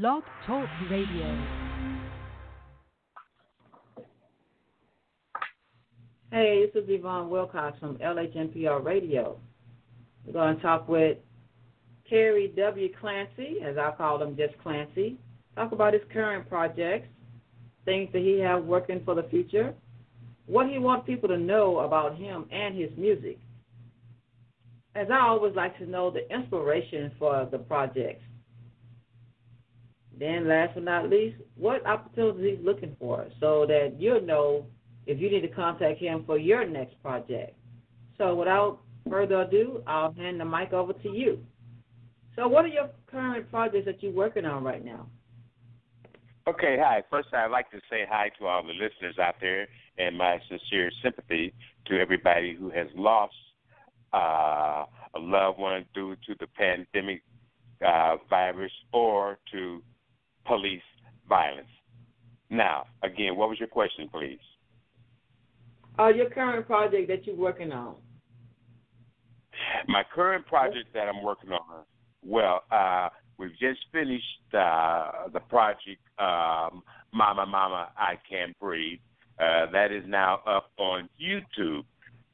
Blog Talk Radio. Hey, this is Yvonne Wilcox from LHNPR Radio. We're going to talk with Kerry W. Clancy, as I call him, just Clancy. Talk about his current projects, things that he has working for the future, what he wants people to know about him and his music. As I always like to know the inspiration for the projects. Then, last but not least, what opportunities he's looking for so that you'll know if you need to contact him for your next project. So without further ado, I'll hand the mic over to you. So what are your current projects that you're working on right now? Okay, hi. First, I'd like to say hi to all the listeners out there and my sincere sympathy to everybody who has lost uh, a loved one due to the pandemic uh, virus or to police violence. Now, again, what was your question, please? uh, your current project that you're working on? My current project that I'm working on, well, uh, we've just finished uh, the project um, Mama Mama I Can't Breathe. Uh, that is now up on YouTube.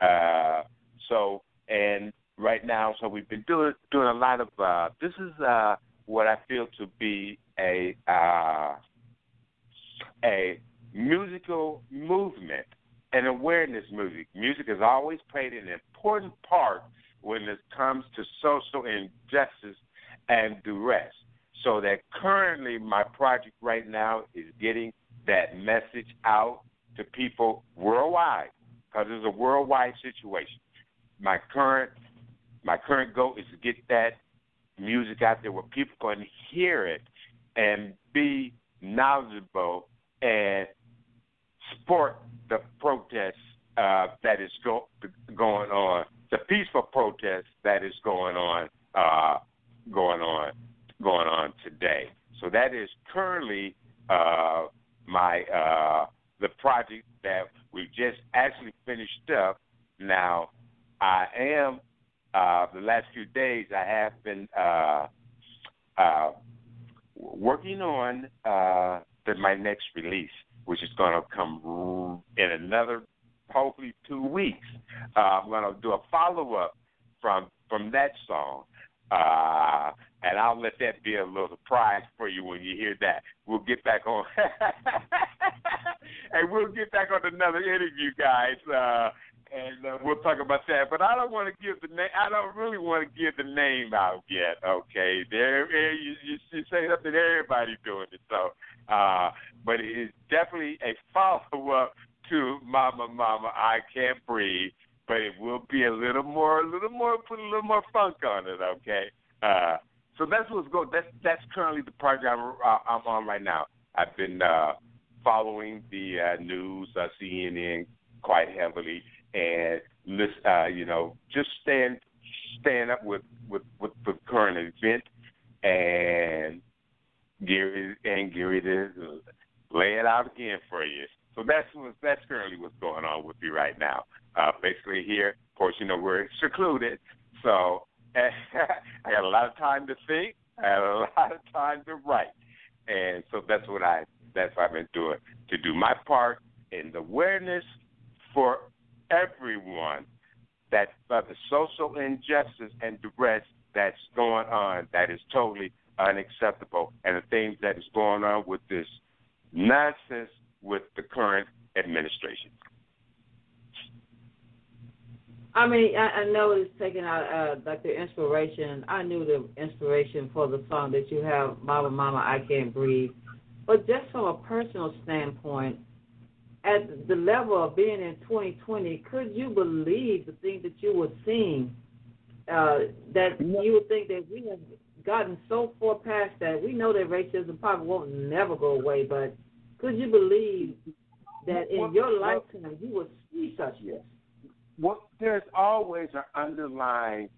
Uh, so, and right now, so we've been doing doing a lot of. Uh, this is uh, what I feel to be a uh, a musical movement an awareness music. Music has always played an important part when it comes to social injustice and duress. So that currently my project right now is getting that message out to people worldwide because it's a worldwide situation. My current my current goal is to get that music out there where people can hear it and be knowledgeable and support the protest uh, that is go- going on, the peaceful protest that is going on, uh, going on, going on today. So that is currently uh, my uh, the project that we just actually finished up. Now, I am uh, the last few days I have been uh, uh, working on uh, the, my next release which is going to come in another hopefully two weeks. Uh, I'm going to do a follow up from from that song, uh, and I'll let that be a little surprise for you when you hear that. We'll get back on, and we'll get back on another interview, guys. Uh, and uh, we'll talk about that. But I don't want to give the name. I don't really want to give the name out yet. Okay, there you, you, you say something. Everybody doing it. So, uh, but it is definitely a follow up to Mama Mama I Can't Breathe. But it will be a little more, a little more, put a little more funk on it. Okay. Uh, so that's what's going. That's that's currently the project I'm, uh, I'm on right now. I've been uh, following the uh, news, uh, CNN, quite heavily and uh, you know, just stand stand up with with with the current event and Gary and Gary to lay it out again for you. So that's what that's currently what's going on with me right now. Uh, basically here, of course, you know we're secluded, so I got a lot of time to think. I had a lot of time to write, and so that's what I that's what I've been doing to do my part in the awareness for everyone that the social injustice and duress that's going on that is totally unacceptable, and the things that is going on with this nonsense with the current administration. I mean, I, I know it's taken out uh, like the inspiration. I knew the inspiration for the song that you have, Mama, Mama, I Can't Breathe. But just from a personal standpoint, at the level of being in 2020, could you believe the things that you were seeing? Uh, that you would think that we have gotten so far past that. We know that racism probably won't never go away, but could you believe that in your lifetime you would see such this? Well, there's always an underlying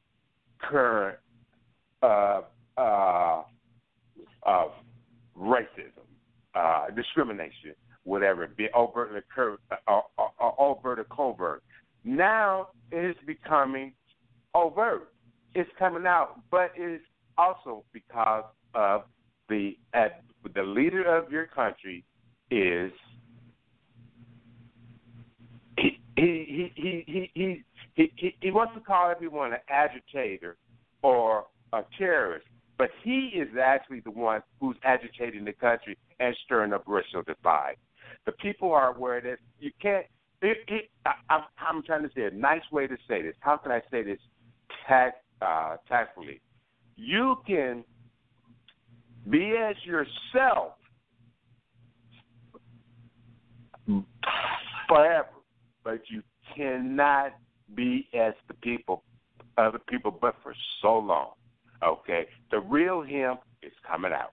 current of uh, of racism, uh, discrimination whatever, be overt or uh, uh, uh, overt or covert. Now it is becoming overt. It's coming out, but it's also because of the at the leader of your country is he he he he he he he, he wants to call everyone an agitator or a terrorist, but he is actually the one who's agitating the country and stirring up racial divide. The people are aware that you can't. It, it, I, I'm, trying to say a nice way to say this. How can I say this tact, uh, tactfully? You can be as yourself forever, but you cannot be as the people, other people, but for so long. Okay, the real him is coming out.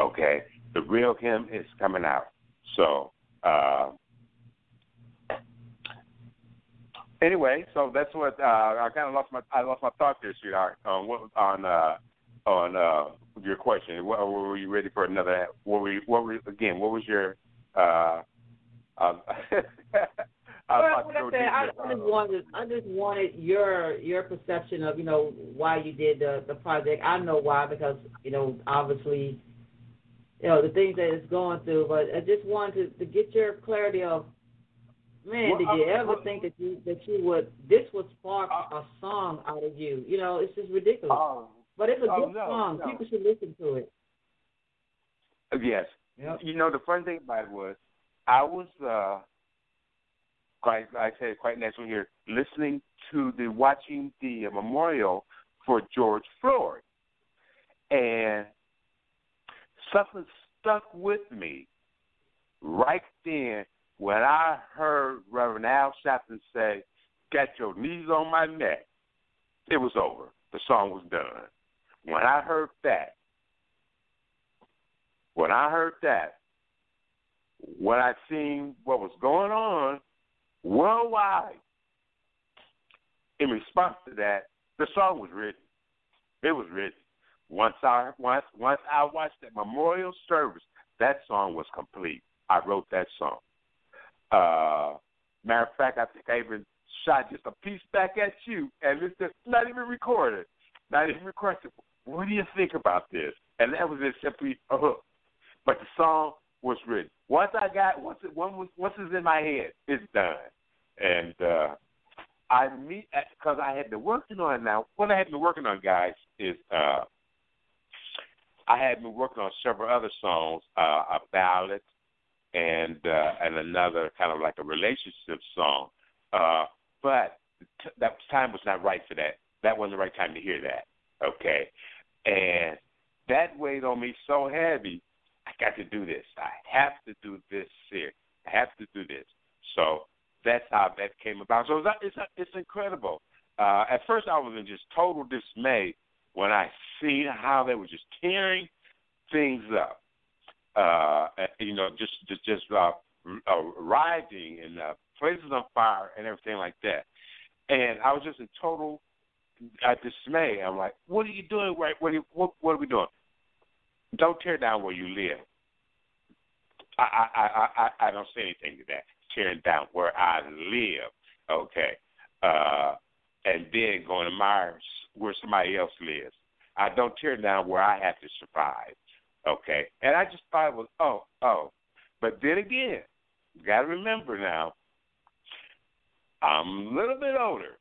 Okay, the real him is coming out. So, uh, anyway, so that's what uh, I kind of lost my I lost my thought there, sweetheart, on what on uh, on uh, your question. What, were you ready for another? What were you, what were again? What was your uh, uh, well, like I said, I, I just wanted, I just wanted your your perception of you know why you did the the project. I know why because you know obviously, you know the things that it's going through. But I just wanted to, to get your clarity of, man, well, did you uh, ever well, think that you that you would this would spark uh, a song out of you? You know, it's just ridiculous. Uh, but it's a oh, good no, song. No. People should listen to it. Yes. Yep. You know the fun thing about it was I was uh quite I said quite naturally here listening to the watching the memorial for George Floyd, and something stuck with me right then when I heard Reverend Al Sharpton say, "Get your knees on my neck." It was over. The song was done. When I heard that, when I heard that, when I seen what was going on worldwide, in response to that, the song was written. It was written. Once I once once I watched that memorial service, that song was complete. I wrote that song. Uh, matter of fact, I think I even shot just a piece back at you, and it's just not even recorded, not even recorded. What do you think about this? And that was just simply a hook. But the song was written. Once I got once it once once it's in my head, it's done. And uh I meet because I had been working on now. What I had been working on, guys, is uh I had been working on several other songs, uh, a ballad and uh, and another kind of like a relationship song. Uh, but t- that time was not right for that. That wasn't the right time to hear that. Okay, and that weighed on me so heavy. I got to do this. I have to do this here. I have to do this. So that's how that came about. So it's it's incredible. Uh, at first, I was in just total dismay when I seen how they were just tearing things up. Uh, you know, just just just uh, uh, rioting and uh, places on fire and everything like that. And I was just in total uh, dismay. I'm like, what are you doing? Right? What are what, what are we doing? Don't tear down where you live. I I I I, don't say anything to that. Tearing down where I live, okay, uh, and then going to Myers where somebody else lives. I don't tear down where I have to survive, okay. And I just thought it was oh oh, but then again, you got to remember now. I'm a little bit older,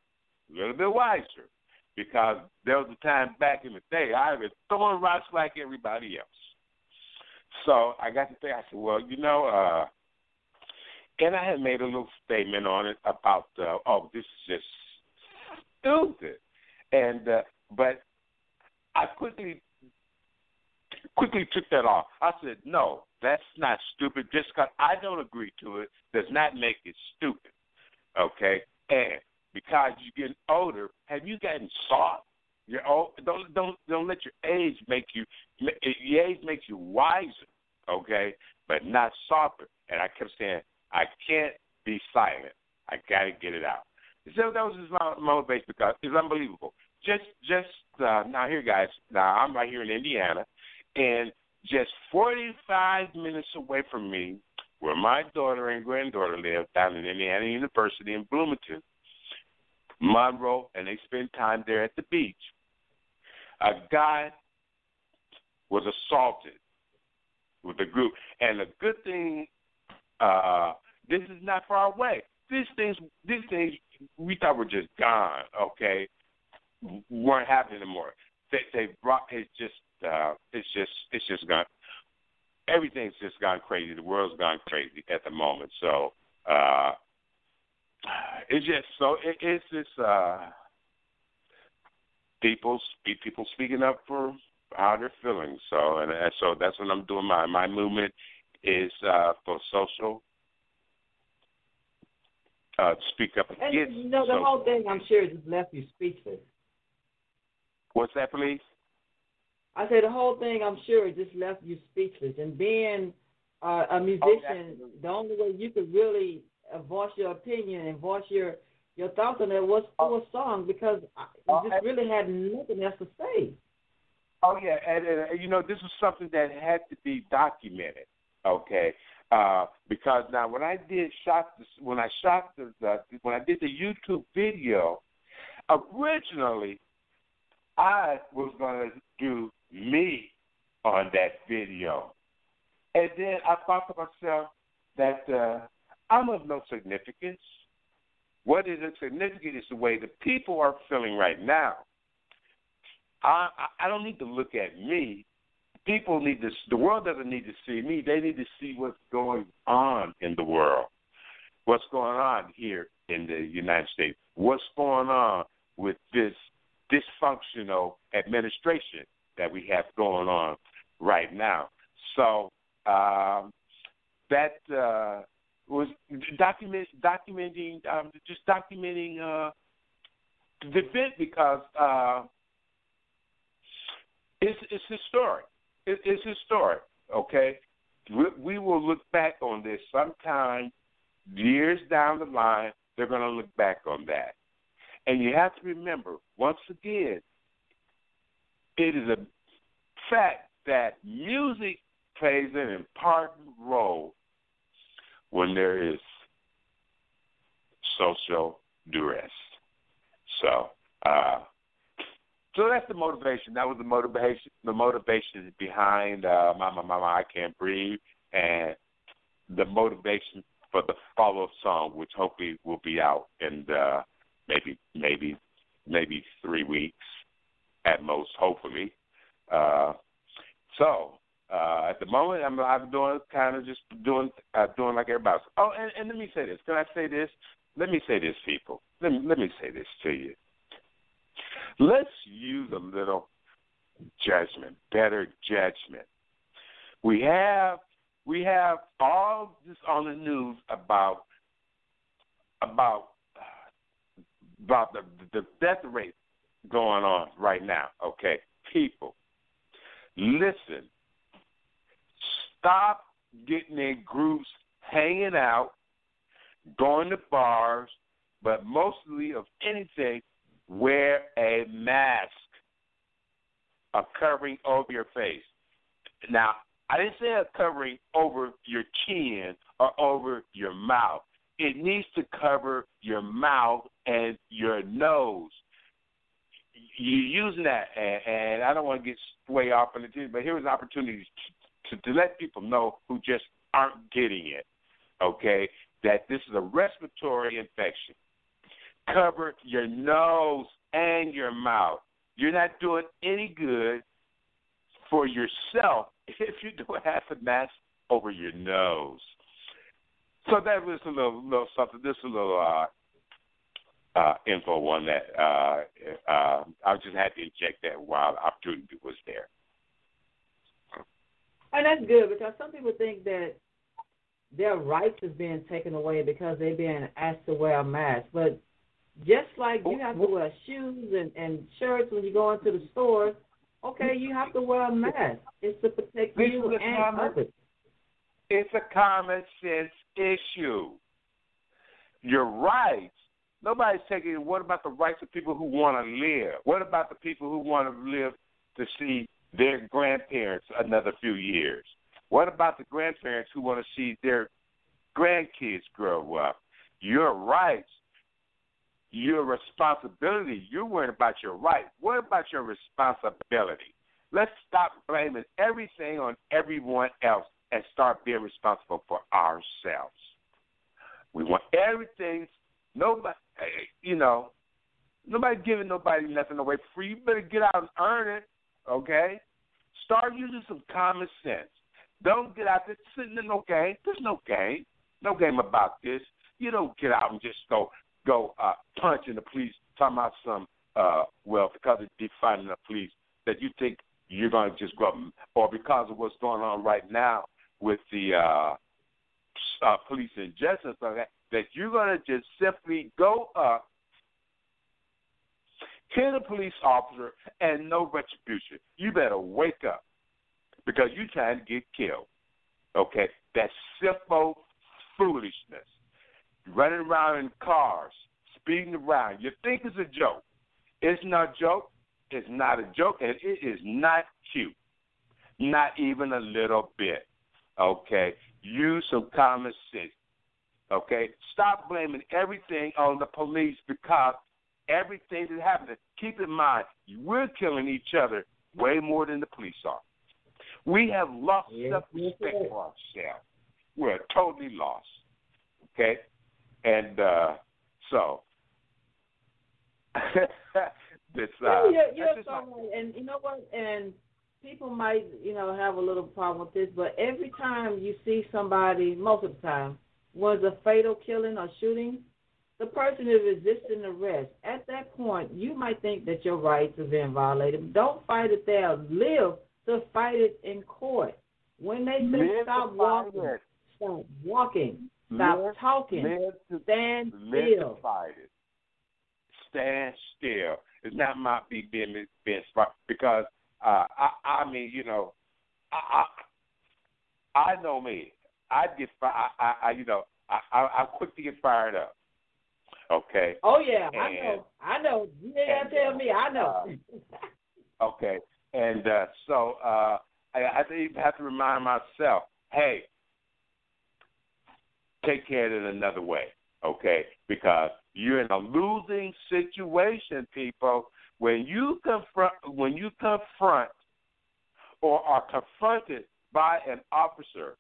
a little bit wiser because there was a time back in the day I was throwing rocks like everybody else. So I got to think. I said, well, you know, uh, and I had made a little statement on it about, uh, oh, this is just stupid, and uh, but I quickly quickly took that off. I said, no, that's not stupid. Just because I don't agree to it does not make it stupid. Okay, and because you're getting older. Have you gotten soft? You're old. Don't don't don't let your age make you. Your age makes you wiser, okay, but not softer. And I kept saying, I can't be silent. I got to get it out. So that was his motivation because it's unbelievable. Just just uh, now here, guys. Now I'm right here in Indiana, and just 45 minutes away from me, where my daughter and granddaughter live, down in Indiana University in Bloomington Monroe, and they spend time there at the beach. A guy was assaulted with the group. And the good thing, uh, this is not far away. These things, these things we thought were just gone. Okay, weren't happening anymore. They they brought it's just uh, it's just it's just gone. Everything's just gone crazy. The world's gone crazy at the moment. So uh, it's just so it, it's just uh, people people speaking up for how they're feeling. So and, and so that's what I'm doing. My my movement is uh, for social. Uh, speak up against. And you know the social. whole thing. I'm sure just left you speechless. What's that, please? I say the whole thing. I'm sure it just left you speechless. And being uh, a musician, absolutely. the only way you could really uh, voice your opinion and voice your your thoughts on it was through a song because I Oh, you just really had nothing else to say. Oh yeah, and, and you know this was something that had to be documented. Okay, uh, because now when I did shot this, when I shot the, the when I did the YouTube video, originally I was going to do me on that video, and then I thought to myself that uh, I'm of no significance. What is significant is the way the people are feeling right now. I I don't need to look at me. People need to. The world doesn't need to see me. They need to see what's going on in the world. What's going on here in the United States? What's going on with this dysfunctional administration that we have going on right now? So um, that uh, was document documenting um, just documenting uh, the event because. Uh, it's it's historic. It, it's historic. Okay, we, we will look back on this sometime years down the line. They're going to look back on that, and you have to remember once again, it is a fact that music plays an important role when there is social duress. So. Uh, so that's the motivation. That was the motivation. The motivation behind uh, "Mama, Mama, I Can't Breathe," and the motivation for the follow-up song, which hopefully will be out in uh, maybe, maybe, maybe three weeks at most. Hopefully. Uh, so uh, at the moment, I'm, I'm doing kind of just doing uh, doing like everybody else. Oh, and, and let me say this. Can I say this? Let me say this, people. Let me, let me say this to you. Let's use a little judgment, better judgment. We have we have all this on the news about about about the the death rate going on right now. Okay, people, listen. Stop getting in groups, hanging out, going to bars, but mostly of anything wear a mask, a covering over your face. Now, I didn't say a covering over your chin or over your mouth. It needs to cover your mouth and your nose. You're using that, and, and I don't want to get way off on the but here's an opportunity to, to, to let people know who just aren't getting it, okay, that this is a respiratory infection cover your nose and your mouth. You're not doing any good for yourself if you do half a mask over your nose. So that was a little, little something. This is a little uh, uh, info on that. Uh, uh, I just had to inject that while the opportunity was there. And that's good because some people think that their rights is being taken away because they're being asked to wear a mask. But just like you have to wear shoes and, and shirts when you go into the stores, okay, you have to wear a mask. It's to protect This you and common- others. It's a common sense issue. Your rights. Nobody's taking. What about the rights of people who want to live? What about the people who want to live to see their grandparents another few years? What about the grandparents who want to see their grandkids grow up? Your rights, your responsibility. You're worried about your rights. What about your responsibility? Let's stop blaming everything on everyone else and start being responsible for ourselves. We want everything. Nobody, you know, nobody giving nobody nothing away free. You better get out and earn it. Okay. Start using some common sense. Don't get out there sitting in no game. There's no game. No game about this. You don't get out and just go go uh punching the police, talking about some uh well, because of defunding the police that you think you're gonna just go up or because of what's going on right now with the uh uh police and justice like that, that you're gonna just simply go up kill a police officer and no retribution. You better wake up because you're trying to get killed. Okay? That's simple foolishness. Running around in cars, speeding around. You think it's a joke. It's not a joke. It's not a joke, and it is not cute. Not even a little bit. Okay? Use some common sense. Okay? Stop blaming everything on the police because everything that happens. Keep in mind, we're killing each other way more than the police are. We have lost yes, self-respect yes, for ourselves. We're totally lost. Okay, and uh, so this. Uh, yeah, you're, you're so right. And you know what? And people might, you know, have a little problem with this, but every time you see somebody, most of the time, was a fatal killing or shooting, the person is resisting arrest. At that point, you might think that your rights are being violated. Don't fight it there. Live to fight it in court. When they say stop walking, it. stop walking, stop live, talking, live to, stand live still. To fight it. Stand still. It's not my being because uh, I I mean you know I I, I know me. I get I, I, I you know I, I I'm quick to get fired up. Okay. Oh yeah, and, I know. I know. You gotta tell me. I know. Uh, okay, and uh, so uh, I, I think have to remind myself, hey, take care of it another way, okay? Because you're in a losing situation, people. When you confront, when you confront, or are confronted by an officer,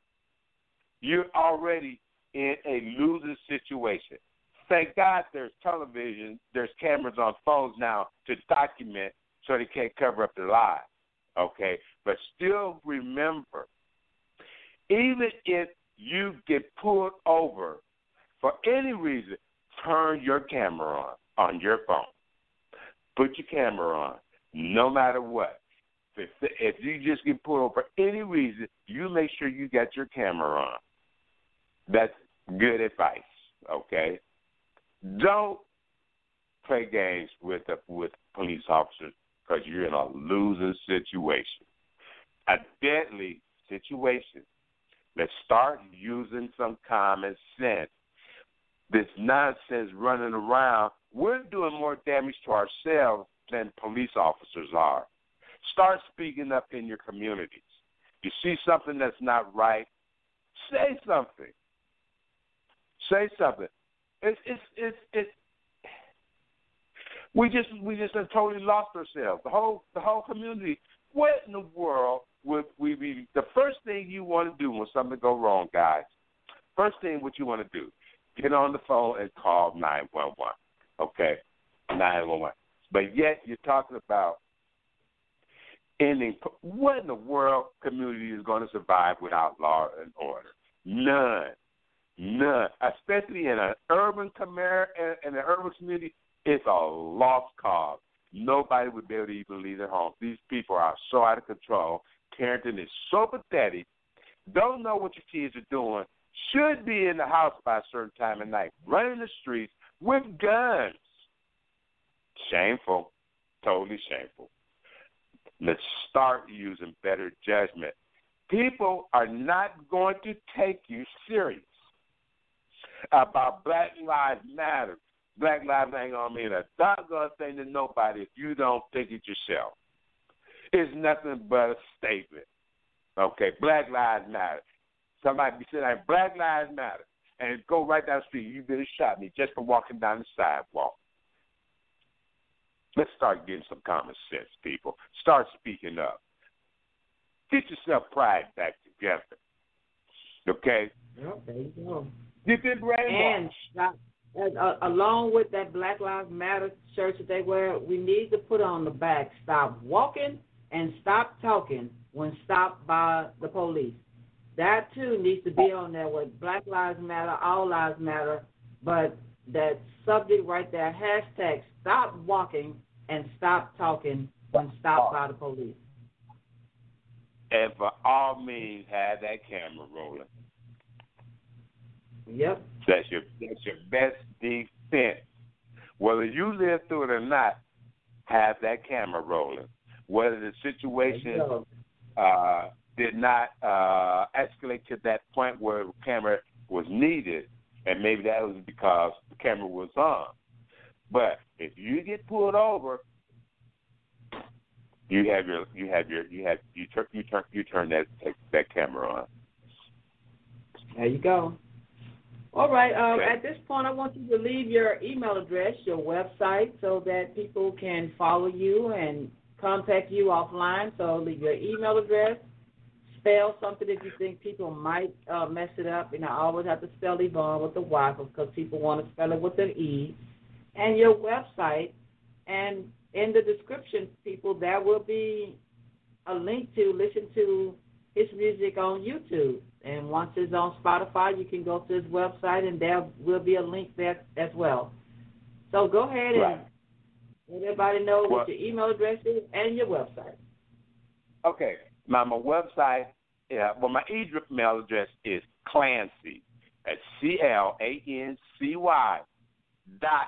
you're already in a losing situation. Thank God there's television, there's cameras on phones now to document so they can't cover up the lies. Okay? But still remember, even if you get pulled over for any reason, turn your camera on on your phone. Put your camera on, no matter what. If, if you just get pulled over for any reason, you make sure you got your camera on. That's good advice, okay? Don't play games with the, with police officers because you're in a losing situation, a deadly situation. Let's start using some common sense. This nonsense running around, we're doing more damage to ourselves than police officers are. Start speaking up in your communities. You see something that's not right, say something. Say something. It's it's it's it's we just we just have totally lost ourselves. The whole the whole community. What in the world would we be? The first thing you want to do when something go wrong, guys. First thing what you want to do, get on the phone and call nine one one. Okay, nine one one. But yet you're talking about ending. What in the world community is going to survive without law and order? None. None, especially in an urban community, in an urban community, it's a lost cause. Nobody would be able to even leave their home. These people are so out of control. Parenting is so pathetic. Don't know what your kids are doing. Should be in the house by a certain time of night, running the streets with guns. Shameful. Totally shameful. Let's start using better judgment. People are not going to take you serious about Black Lives Matter. Black Lives ain't gonna mean a doggone thing to nobody if you don't think it yourself. It's nothing but a statement. Okay, Black Lives Matter. Somebody be saying like Black Lives Matter and go right down the street, you have shot me just for walking down the sidewalk. Let's start getting some common sense, people. Start speaking up. Get yourself pride back together. Okay? Yep, there you go. You've been brainwashed. And stop, uh, along with that Black Lives Matter shirt that they wear, we need to put on the back, stop walking and stop talking when stopped by the police. That too needs to be on there with Black Lives Matter, All Lives Matter, but that subject right there, hashtag stop walking and stop talking when stopped by the police. And for all means, have that camera rolling. Yep. That's your that's your best defense. Whether you live through it or not, have that camera rolling. Whether the situation uh, did not uh, escalate to that point where the camera was needed, and maybe that was because the camera was on. But if you get pulled over, you have your you have your you have you turn you turn you turn that that camera on. There you go. All right. Um, okay. At this point, I want you to leave your email address, your website, so that people can follow you and contact you offline. So leave your email address. Spell something if you think people might uh, mess it up. Know, I always have to spell Yvonne with a Y because people want to spell it with an E. And your website. And in the description, people, there will be a link to listen to his music on YouTube. And once it's on Spotify, you can go to his website, and there will be a link there as well. So go ahead and let everybody know what your email address is and your website. Okay, my, my website, yeah, well, my email address is Clancy. at C L A N C Y dot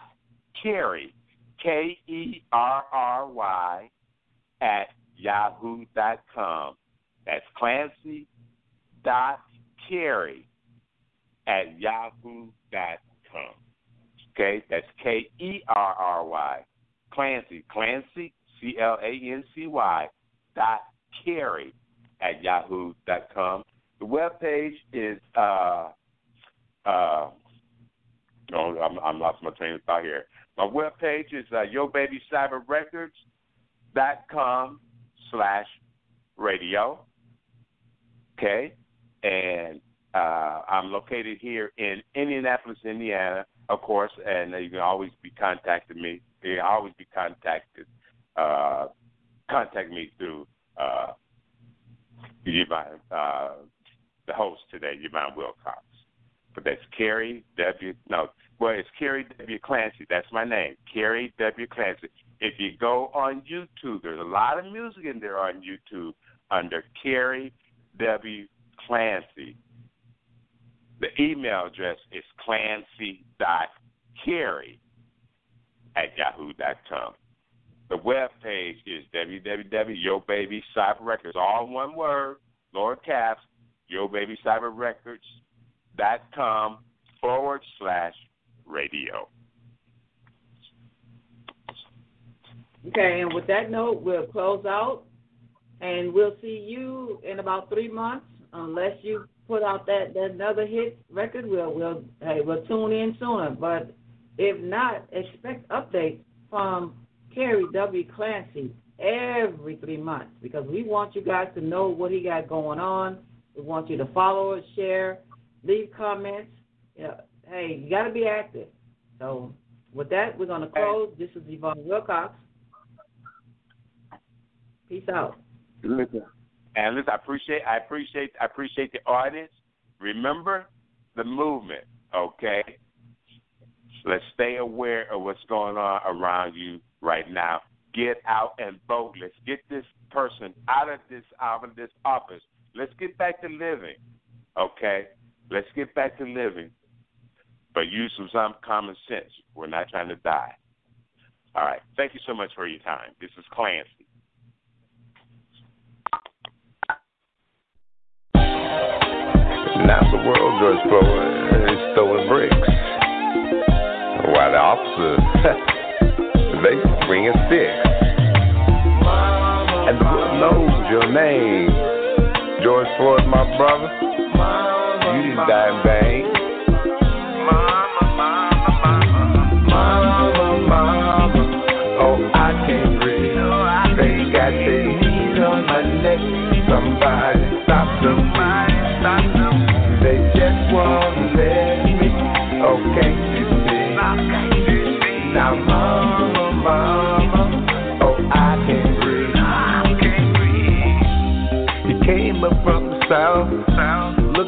Kerry, K E R R Y, at yahoo dot com. That's Clancy dot Kerry at yahoo dot com. Okay, that's K E R R Y. Clancy, Clancy, C L A N C Y dot Kerry at yahoo dot com. The web page is uh uh no, I'm I'm lost my train of thought here. My web page is uh, com slash radio. Okay, and uh, I'm located here in Indianapolis, Indiana, of course, and you can always be contacting me. You can always be contacted. Uh, contact me through uh, Yvonne, uh, the host today, Yvonne Wilcox. But that's Kerry W. No, well, it's Kerry W. Clancy. That's my name, Kerry W. Clancy. If you go on YouTube, there's a lot of music in there on YouTube under Kerry W. Clancy. The email address is clancy.kerry at yahoo.com. The web page is www.yobabycyberrecords, all one word, lower caps, yobabycyberrecords.com forward slash radio. Okay, and with that note, we'll close out, and we'll see you in about three months, unless you put out that, that another hit record. We'll we'll hey we'll tune in sooner, but if not, expect updates from Kerry W. Clancy every three months because we want you guys to know what he got going on. We want you to follow it, share, leave comments. You know, hey, you got to be active. So with that, we're going to close. This is Yvonne Wilcox. Peace out. Listen, and listen, I appreciate, I appreciate, I appreciate the audience. Remember the movement, okay? Let's stay aware of what's going on around you right now. Get out and vote. Let's get this person out of this out of this office. Let's get back to living, okay? Let's get back to living but use some common sense. We're not trying to die. All right. Thank you so much for your time. This is Clancy. Now the world, George Floyd, stolen bricks. While the officers, name. George Floyd, my brother. You didn't die in vain.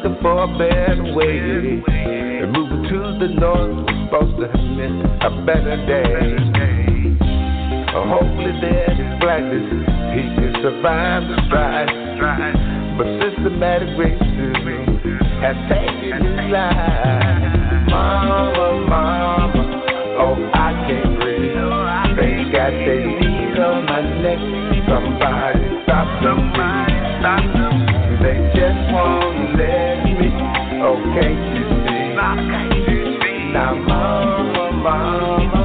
Looking for a better way. And moving to the north was supposed to have meant a better day. Oh, hopefully that his blackness, he can survive the strife. But systematic racism has taken his life. Mama, mama, oh I can't breathe. They got their knees on my neck. Somebody stop them, Oh, can't you see? Now, mama, mama,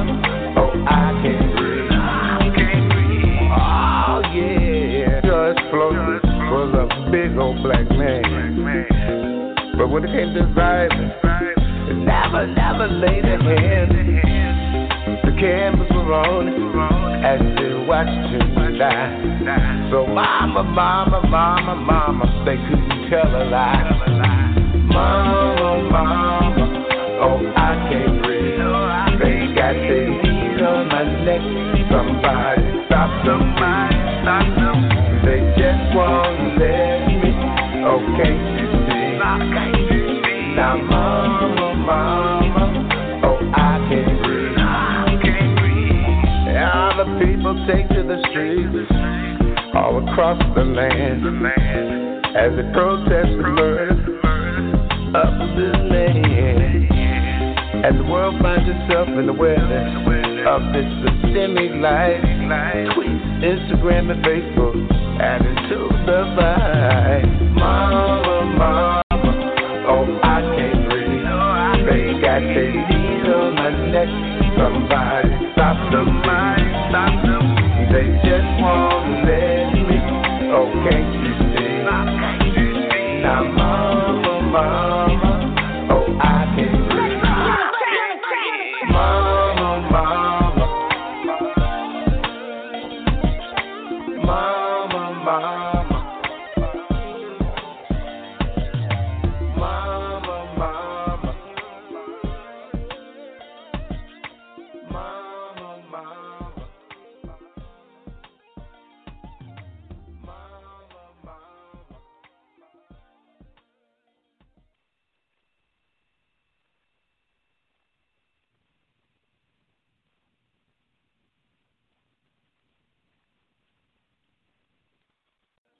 oh I can't breathe. Oh yeah, George Floyd was a big old black man. But when it came to violence, never, never laid a hand. The cameras were on as they watched him die. So mama, mama, mama, mama, they couldn't tell a lie. Mama, mama, oh I can't breathe. They got their knees on my neck. Somebody stop them, stop. They just won't let me. Oh, you see? Now, mama, mama, oh I can't breathe. All the people take to the streets all across the land as they protest the murder up with his name. As the world finds itself in the awareness of this systemic life, Tweets, Instagram and Facebook, adding to the vibe. Mama, mama, oh, I can't breathe. They got their knees on my neck. Somebody